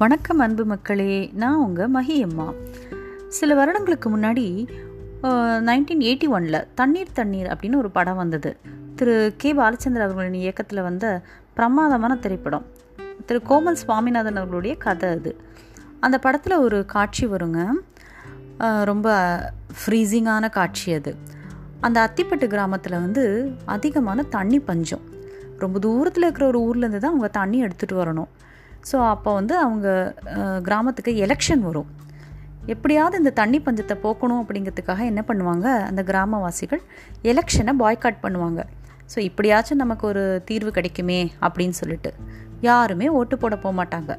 வணக்கம் அன்பு மக்களே நான் உங்கள் மகியம்மா. சில வருடங்களுக்கு முன்னாடி நைன்டீன் எயிட்டி ஒனில் தண்ணீர் தண்ணீர் அப்படின்னு ஒரு படம் வந்தது. திரு கே பாலச்சந்திர அவர்களின் இயக்கத்தில் வந்த பிரமாதமான திரைப்படம். திரு கோமல் சுவாமிநாதன் அவர்களுடைய கதை அது. அந்த படத்தில் ஒரு காட்சி வருங்க. ரொம்ப ஃப்ரீசிங்கான காட்சி அது. அந்த அத்திப்பட்டு கிராமத்தில் வந்து அதிகமான தண்ணி பஞ்சம். ரொம்ப தூரத்தில் இருக்கிற ஒரு ஊர்லேருந்து தான் அவங்க தண்ணி எடுத்துகிட்டு வரணும். ஸோ அப்போ வந்து அவங்க கிராமத்துக்கு எலெக்ஷன் வரும். எப்படியாவது இந்த தண்ணி பஞ்சத்தை போக்கணும் அப்படிங்கிறதுக்காக என்ன பண்ணுவாங்க? அந்த கிராமவாசிகள் எலெக்ஷனை பாய்காட் பண்ணுவாங்க. ஸோ இப்படியாச்சும் நமக்கு ஒரு தீர்வு கிடைக்குமே அப்படின்னு சொல்லிட்டு யாருமே ஓட்டு போட போக மாட்டாங்க.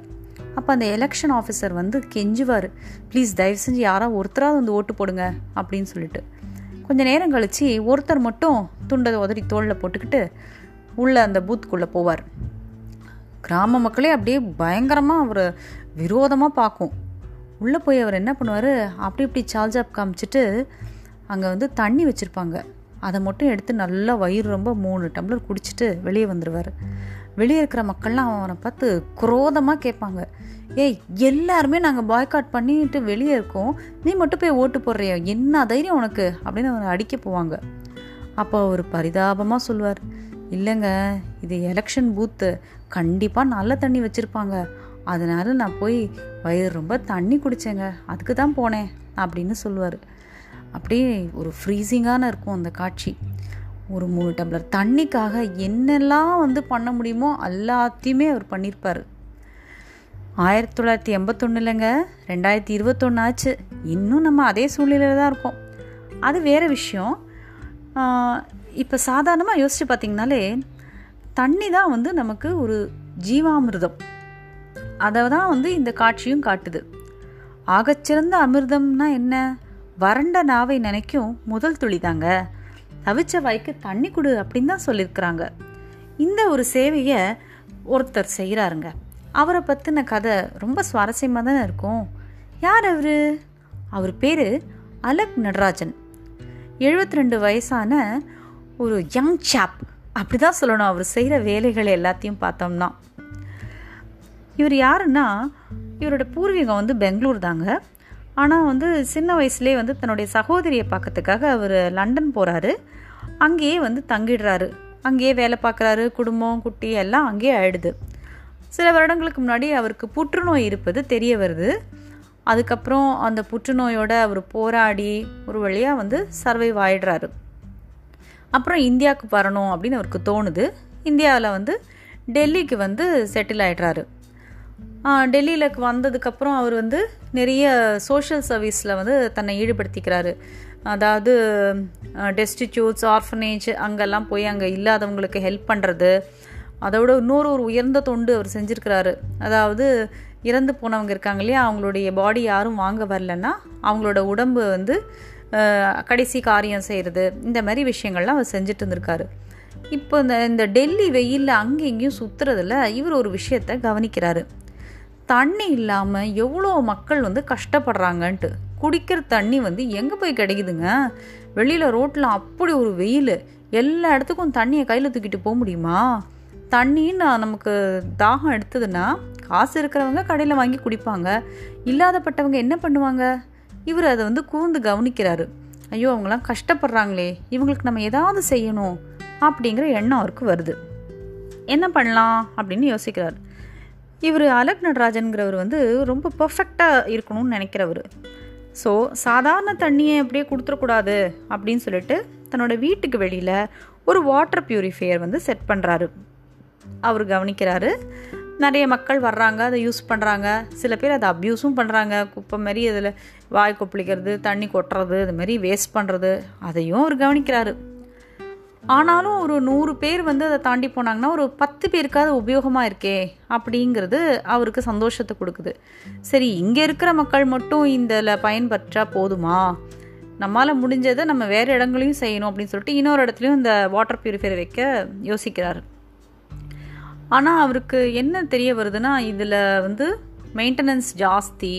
அப்போ அந்த எலெக்ஷன் ஆஃபீஸர் வந்து கெஞ்சுவார். ப்ளீஸ் தயவு செஞ்சு யாராவது ஒருத்தராவது வந்து ஓட்டு போடுங்க அப்படின்னு சொல்லிட்டு. கொஞ்சம் நேரம் கழித்து ஒருத்தர் மட்டும் துண்டை உதறி தோளில் போட்டுக்கிட்டு உள்ளே அந்த பூத்துக்குள்ளே போவார். கிராம மக்களே அப்படியே பயங்கரமாக அவர் விரோதமாக பார்க்கும். உள்ளே போய் அவர் என்ன பண்ணுவார்? அப்படி இப்படி சால்ஜாப் காமிச்சிட்டு அங்கே வந்து தண்ணி வச்சுருப்பாங்க. அதை மட்டும் எடுத்து நல்லா வயிறு ரொம்ப மூணு டம்ளர் குடிச்சிட்டு வெளியே வந்துடுவார் வெளியே இருக்கிற மக்கள்லாம் அவனை பார்த்து குரோதமாக கேட்பாங்க. ஏய் எல்லாருமே நாங்கள் பாய்காட் பண்ணிட்டு வெளியே இருக்கோம். நீ மட்டும் போய் ஓட்டு போடுறியா? என்ன தைரியம் உனக்கு? அப்படின்னு அவனை அடிக்க போவாங்க. அப்போ அவர் பரிதாபமாக சொல்லுவார் இல்லைங்க இது எலெக்ஷன் பூத்து கண்டிப்பாக நல்ல தண்ணி வச்சுருப்பாங்க. அதனால் நான் போய் வயிறு ரொம்ப தண்ணி குடித்தேங்க அதுக்கு தான் போனேன் அப்படின்னு சொல்லுவார். அப்படியே ஒரு ஃப்ரீசிங்கான இருக்கும் அந்த காட்சி. ஒரு மூணு டம்ளர் தண்ணிக்காக என்னெல்லாம் வந்து பண்ண முடியுமோ எல்லாத்தையுமே அவர் பண்ணியிருப்பார் ஆயிரத்தி தொள்ளாயிரத்தி எண்பத்தொன்னுலங்க ரெண்டாயிரத்தி இருபத்தொன்று ஆச்சு. இன்னும் நம்ம அதே சூழ்நிலையில் தான் இருக்கோம். அது வேறு விஷயம். இப்போ சாதாரணமாக யோசித்து பார்த்தீங்கனாலே தண்ணி தான் வந்து நமக்கு ஒரு ஜீவாமிர்தம். அதை தான் வந்து இந்த காட்சியும் காட்டுது. ஆகச்சிறந்த அமிர்தம்னா என்ன? வறண்ட நாவை நினைக்கும் முதல் துளி தாங்க தவிச்ச வாய்க்கு தண்ணி கொடு அப்படின்னு தான் சொல்லியிருக்கிறாங்க இந்த ஒரு சேவையை ஒருத்தர் செய்கிறாருங்க அவரை பற்றின கதை ரொம்ப சுவாரஸ்யமாக தானே இருக்கும்? யார் அவர்? அவர் பேர் அலக் நடராஜன். 72 ரெண்டு வயசான ஒரு யங் சாப். அப்படி தான் சொல்லணும். அவர் செய்கிற வேலைகள் எல்லாத்தையும் பார்த்தோம்னா. இவர் யாருன்னா இவரோட பூர்வீகம் வந்து பெங்களூர் தாங்க. ஆனால் வந்து சின்ன வயசுலேயே வந்து தன்னுடைய சகோதரியை பார்க்கறதுக்காக அவர் லண்டன் போகிறாரு அங்கேயே வந்து தங்கிடுறாரு. அங்கேயே வேலை பார்க்குறாரு குடும்பம் குட்டி எல்லாம் அங்கேயே ஆயிடுது. சில வருடங்களுக்கு முன்னாடி அவருக்கு புற்றுநோய் இருப்பது தெரிய வருது. அதுக்கப்புறம் அந்த புற்றுநோயோட அவர் போராடி ஒரு வழியாக வந்து சர்வைவ் ஆயிடுறாரு. அப்புறம் இந்தியாவுக்கு வரணும் அப்படின்னு அவருக்கு தோணுது. இந்தியாவில் வந்து டெல்லிக்கு வந்து செட்டில் ஆயிடுறாரு. டெல்லியில் வந்ததுக்கப்புறம் அவர் வந்து நிறைய சோஷியல் சர்வீஸில் வந்து தன்னை ஈடுபடுத்திக்கிறாரு. அதாவது டெஸ்டிடியூட்ஸ் ஆர்ஃபனேஜ் அங்கெல்லாம் போய் அங்கே இல்லாதவங்களுக்கு ஹெல்ப் பண்ணுறது அதோட இன்னொரு ஒரு உயர்ந்த தொண்டு அவர் செஞ்சுருக்கிறாரு. அதாவது இறந்து போனவங்க இருக்காங்க இல்லையா அவங்களுடைய பாடி யாரும் வாங்க வரலன்னா அவங்களோட உடம்பு வந்து கடைசி காரியம் செய்கிறது இந்த மாதிரி விஷயங்கள்லாம் அவர் செஞ்சுட்டு இருந்திருக்காரு. இப்போ இந்த இந்த டெல்லி வெயிலில் அங்கே இங்கேயும் சுற்றுறதுல இவர் ஒரு விஷயத்த கவனிக்கிறாரு. தண்ணி இல்லாமல் எவ்வளோ மக்கள் வந்து கஷ்டப்படுறாங்கன்ட்டு. குடிக்கிற தண்ணி வந்து எங்கே போய் கிடைக்குதுங்க? வெளியில் ரோட்டில் அப்படி ஒரு வெயில். எல்லா இடத்துக்கும் தண்ணியை கையில் தூக்கிட்டு போக முடியுமா? தண்ணின்னு நமக்கு தாகம் எடுத்ததுன்னா காசு இருக்கிறவங்க கடையில் வாங்கி குடிப்பாங்க. இல்லாதப்பட்டவங்க என்ன பண்ணுவாங்க? இவர் அதை வந்து கூர்ந்து கவனிக்கிறாரு. ஐயோ அவங்களாம் கஷ்டப்படுறாங்களே இவங்களுக்கு நம்ம ஏதாவது செய்யணும் அப்படிங்கிற எண்ணம் அவருக்கு வருது. என்ன பண்ணலாம் அப்படின்னு யோசிக்கிறார். இவர் அலக் நடராஜன்கிறவர் வந்து ரொம்ப பர்ஃபெக்டாக இருக்கணும்னு நினைக்கிறவர். ஸோ சாதாரண தண்ணியை அப்படியே கொடுத்துடக்கூடாது அப்படின்னு சொல்லிட்டு தன்னோட வீட்டுக்கு வெளியில் ஒரு வாட்டர் பியூரிஃபையர் வந்து செட் பண்ணுறாரு அவர் கவனிக்கிறாரு நிறைய மக்கள் வர்றாங்க அதை யூஸ் பண்ணுறாங்க சில பேர் அதை அப்யூஸும் பண்ணுறாங்க குப்பை மாதிரி அதில் வாய் கொப்பளிக்கிறது தண்ணி கொட்டுறது இது மாதிரி வேஸ்ட் பண்ணுறது அதையும் அவர் கவனிக்கிறாரு. ஆனாலும் ஒரு நூறு பேர் வந்து அதை தாண்டி போனாங்கன்னா ஒரு பத்து பேருக்காவது உபயோகமாக இருக்கே அப்படிங்கிறது அவருக்கு சந்தோஷத்தை கொடுக்குது. சரி இங்கே இருக்கிற மக்கள் மட்டும் இதில் பயன்பற்றா போதுமா? நம்மளால் முடிஞ்சதை நம்ம வேறு இடங்களையும் செய்யணும் அப்படின்னு சொல்லிட்டு இன்னொரு இடத்துலையும் இந்த வாட்டர் பியூரிஃபையர் வைக்க யோசிக்கிறார். ஆனால் அவருக்கு என்ன தெரிய வருதுன்னா இதில் வந்து மெயின்டெனன்ஸ் ஜாஸ்தி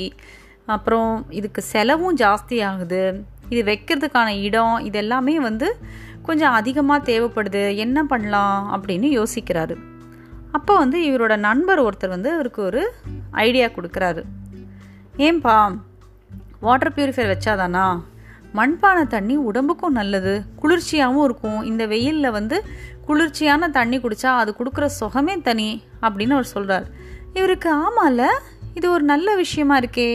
அப்புறம் இதுக்கு செலவும் ஜாஸ்தி ஆகுது இது வைக்கிறதுக்கான இடம் இது எல்லாமே வந்து கொஞ்சம் அதிகமாக தேவைப்படுது. என்ன பண்ணலாம் அப்படின்னு யோசிக்கிறாரு. அப்போ வந்து இவரோட நண்பர் ஒருத்தர் வந்து அவருக்கு ஒரு ஐடியா கொடுக்குறாரு. ஏன்பா வாட்டர் பியூரிஃபையர் வச்சாதானா? மண்பானை தண்ணி உடம்புக்கும் நல்லது குளிர்ச்சியாகவும் இருக்கும். இந்த வெயிலில் வந்து குளிர்ச்சியான தண்ணி குடித்தா அது கொடுக்குற சுகமே தனி அப்படின்னு அவர் சொல்கிறார் இவருக்கு ஆமால இது ஒரு நல்ல விஷயமா இருக்கே.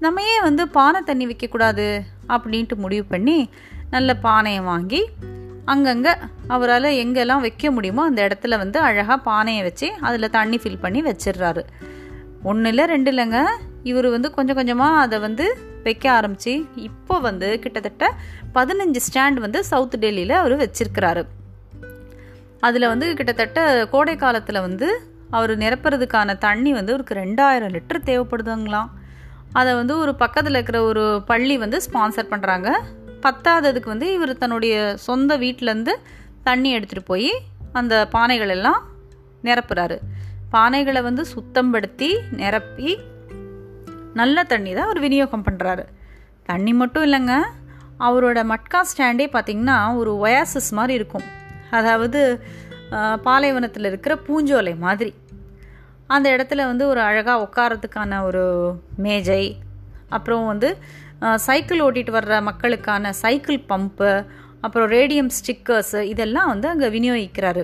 நம்ம ஏன் வந்து பானை தண்ணி வைக்கக்கூடாது அப்படின்ட்டு முடிவு பண்ணி நல்ல பானையை வாங்கி அங்கங்கே அவரால் எங்கெல்லாம் வைக்க முடியுமோ அந்த இடத்துல வந்து அழகாக பானையை வச்சு அதில் தண்ணி ஃபில் பண்ணி வச்சிடுறாரு. ஒன்று இல்லை ரெண்டு இல்லைங்க இவர் வந்து கொஞ்சம் கொஞ்சமாக அதை வந்து வைக்க ஆரம்பித்து இப்போ வந்து கிட்டத்தட்ட பதினஞ்சு ஸ்டாண்ட் வந்து சவுத் டெல்லியில் அவர் வச்சிருக்கிறாரு. அதில் வந்து கிட்டத்தட்ட கோடை காலத்தில் வந்து அவர் நிரப்புறதுக்கான தண்ணி வந்து அவருக்கு ரெண்டாயிரம் லிட்டர் தேவைப்படுதுங்களாம். அதை வந்து ஒரு பக்கத்தில் இருக்கிற ஒரு பள்ளி வந்து ஸ்பான்சர் பண்ணுறாங்க பத்தாததுக்கு வந்து இவர் தன்னுடைய சொந்த வீட்டிலேருந்து தண்ணி எடுத்துகிட்டு போய் அந்த பானைகள் எல்லாம் நிரப்புறாரு. பானைகளை வந்து சுத்தப்படுத்தி நிரப்பி நல்ல தண்ணி தான் அவர் விநியோகம் பண்ணுறாரு தண்ணி மட்டும் இல்லைங்க அவரோட மட்கா ஸ்டாண்டே பார்த்திங்கன்னா ஒரு ஒயாசிஸ் மாதிரி இருக்கும். அதாவது பாலைவனத்தில் இருக்கிற பூஞ்சோலை மாதிரி. அந்த இடத்துல வந்து ஒரு அழகாக உட்காரத்துக்கான ஒரு மேஜை அப்புறம் வந்து சைக்கிள் ஓட்டிகிட்டு வர்ற மக்களுக்கான சைக்கிள் பம்பு அப்புறம் ரேடியம் ஸ்டிக்கர்ஸு இதெல்லாம் வந்து அங்கே விநியோகிக்கிறாரு.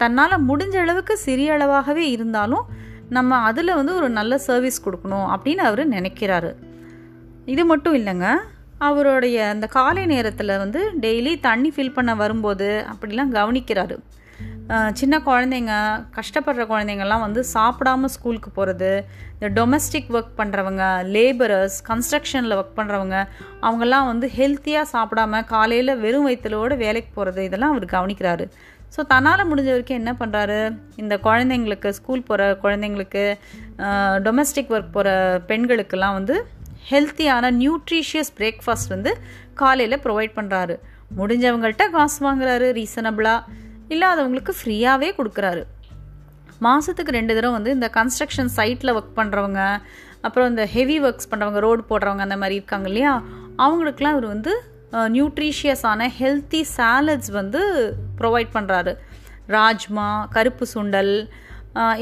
தன்னால் முடிஞ்ச அளவுக்கு சிறிய அளவாகவே இருந்தாலும் நம்ம அதில் வந்து ஒரு நல்ல சர்வீஸ் கொடுக்கணும் அப்படின்னு அவர் நினைக்கிறாரு. இது மட்டும் இல்லைங்க அவருடைய அந்த காலை நேரத்தில் வந்து டெய்லி தண்ணி ஃபில் பண்ண வரும்போது அப்படிலாம் கவனிக்கிறாரு. சின்ன குழந்தைங்க கஷ்டப்படுற குழந்தைங்கள்லாம் வந்து சாப்பிடாம ஸ்கூலுக்கு போகிறது இந்த டொமஸ்டிக் ஒர்க் பண்ணுறவங்க லேபரர்ஸ் கன்ஸ்ட்ரக்ஷனில் ஒர்க் பண்ணுறவங்க அவங்கெல்லாம் வந்து ஹெல்த்தியாக சாப்பிடாம காலையில் வெறும் வயிற்றுலோடு வேலைக்கு போகிறது இதெல்லாம் அவர் கவனிக்கிறாரு. ஸோ தன்னால் முடிஞ்ச வரைக்கும் என்ன பண்ணுறாரு இந்த குழந்தைங்களுக்கு ஸ்கூல் போகிற குழந்தைங்களுக்கு டொமஸ்டிக் ஒர்க் போகிற பெண்களுக்கெல்லாம் வந்து ஹெல்த்தியான நியூட்ரிஷியஸ் பிரேக்ஃபாஸ்ட் வந்து காலையில் ப்ரொவைட் பண்ணுறாரு முடிஞ்சவங்கள்ட்ட காசு வாங்குறாரு ரீசனபிளாக இல்லாதவங்களுக்கு ஃப்ரீயாகவே கொடுக்குறாரு. மாதத்துக்கு ரெண்டு தடவை வந்து இந்த கன்ஸ்ட்ரக்ஷன் சைட்டில் ஒர்க் பண்ணுறவங்க அப்புறம் இந்த ஹெவி ஒர்க்ஸ் பண்ணுறவங்க ரோடு போடுறவங்க அந்த மாதிரி இருக்காங்க இல்லையா? அவங்களுக்குலாம் இவர் வந்து நியூட்ரிஷியஸான ஹெல்த்தி சாலட்ஸ் வந்து ப்ரொவைட் பண்ணுறாரு ராஜ்மா கருப்பு சுண்டல்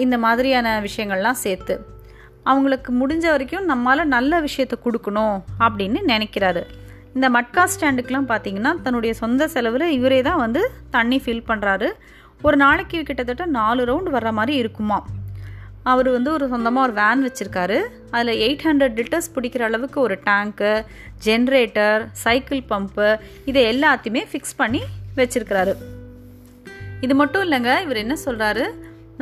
இந்த மாதிரியான விஷயங்கள்லாம் சேர்த்து. அவங்களுக்கு முடிஞ்ச வரைக்கும் நம்மளால் நல்ல விஷயத்த கொடுக்கணும் அப்படின்னு நினைக்கிறாரு. இந்த மட்கா ஸ்டாண்டுக்கெலாம் பார்த்தீங்கன்னா தன்னுடைய சொந்த செலவில் இவரே தான் வந்து தண்ணி ஃபில் பண்ணுறாரு ஒரு நாளைக்கு கிட்டத்தட்ட நாலு ரவுண்ட் வர்ற மாதிரி இருக்குமா. அவர் வந்து ஒரு சொந்தமாக ஒரு வேன் வச்சுருக்காரு. அதில் எயிட் ஹண்ட்ரட் லிட்டர்ஸ் பிடிக்கிற அளவுக்கு ஒரு டேங்க்கு ஜென்ரேட்டர் சைக்கிள் பம்பு இதை எல்லாத்தையுமே ஃபிக்ஸ் பண்ணி வச்சுருக்கிறாரு. இது மட்டும் இல்லைங்க இவர் என்ன சொல்கிறாரு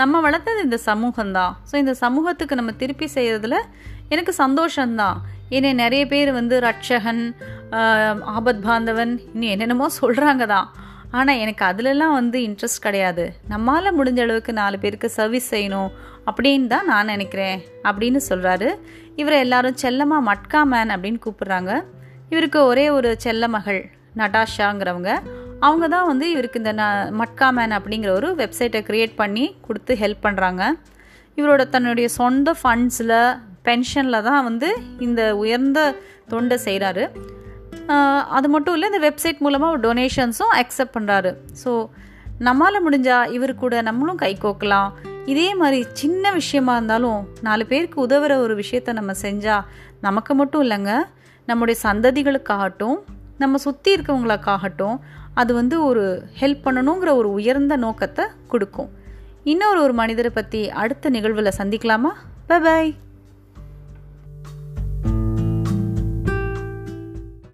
நம்ம வளர்த்தது இந்த சமூகம்தான். ஸோ இந்த சமூகத்துக்கு நம்ம திருப்பி செய்கிறதுல எனக்கு சந்தோஷம்தான். ஏன்னா நிறைய பேர் வந்து ரட்சகன் ஆபத் பாந்தவன். இன்னும் என்னென்னமோ சொல்கிறாங்க தான் ஆனால் எனக்கு அதிலெல்லாம் வந்து இன்ட்ரெஸ்ட் கிடையாது. நம்மளால் முடிஞ்ச அளவுக்கு நாலு பேருக்கு சர்வீஸ் செய்யணும் அப்படின்னு தான் நான் நினைக்கிறேன் அப்படின்னு சொல்கிறாரு இவரை எல்லாரும் செல்லமாக மட்கா மேன் அப்படின்னு கூப்பிடுறாங்க. இவருக்கு ஒரே ஒரு செல்ல மகள் நட்டாஷாங்கிறவங்க அவங்க தான் வந்து இவருக்கு இந்த ந மட்கா மேன் அப்படிங்கிற ஒரு வெப்சைட்டை க்ரியேட் பண்ணி கொடுத்து ஹெல்ப் பண்ணுறாங்க இவரோட தன்னுடைய சொந்த ஃபண்ட்ஸில் பென்ஷனில் தான் வந்து இந்த உயர்ந்த தொண்டை செய்கிறாரு அது மட்டும் இல்லை இந்த வெப்சைட் மூலமாக டொனேஷன்ஸும் அக்செப்ட் பண்ணுறாரு ஸோ நம்மளால் முடிஞ்சால் இவர் கூட நம்மளும் கை கோக்கலாம். இதே மாதிரி சின்ன விஷயமா இருந்தாலும் நாலு பேருக்கு உதவுற ஒரு விஷயத்த நம்ம செஞ்சால் நமக்கு மட்டும் இல்லைங்க. நம்முடைய சந்ததிகளுக்காகட்டும் நம்ம சுற்றி இருக்கவங்களுக்காகட்டும் அது வந்து ஒரு ஹெல்ப் பண்ணணுங்கிற ஒரு உயர்ந்த நோக்கத்தை கொடுக்கும். இன்னொரு ஒரு மனிதரை பற்றி அடுத்த நிகழ்வில் சந்திக்கலாமா? பாய்